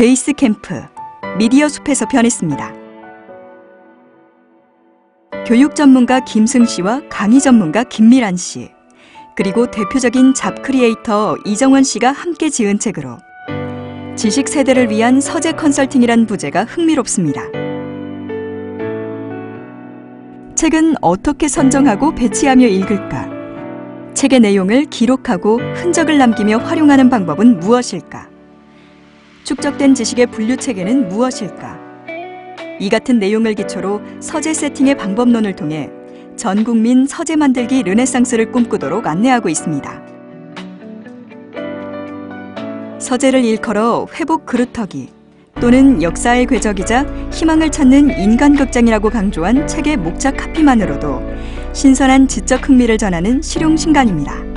베이스 캠프 미디어 숲에서 펴냈습니다. 교육 전문가 김승 씨와 강의 전문가 김미란 씨, 그리고 대표적인 job creator 이정원 씨가 함께 지은 책으로 지식 세대를 위한 서재 컨설팅이란 부제가 흥미롭습니다. 책은 어떻게 선정하고 배치하며 읽을까? 책의 내용을 기록하고 흔적을 남기며 활용하는 방법은 무엇일까? 축적된 지식의 분류 체계는 무엇일까? 이 같은 내용을 기초로 서재 세팅의 방법론을 통해 전 국민 서재 만들기 르네상스를 꿈꾸도록 안내하고 있습니다. 서재를 일컬어 회복 그루터기 또는 역사의 궤적이자 희망을 찾는 인간극장이라고 강조한 책의 목작 카피만으로도 신선한 지적 흥미를 전하는 실용 신간입니다.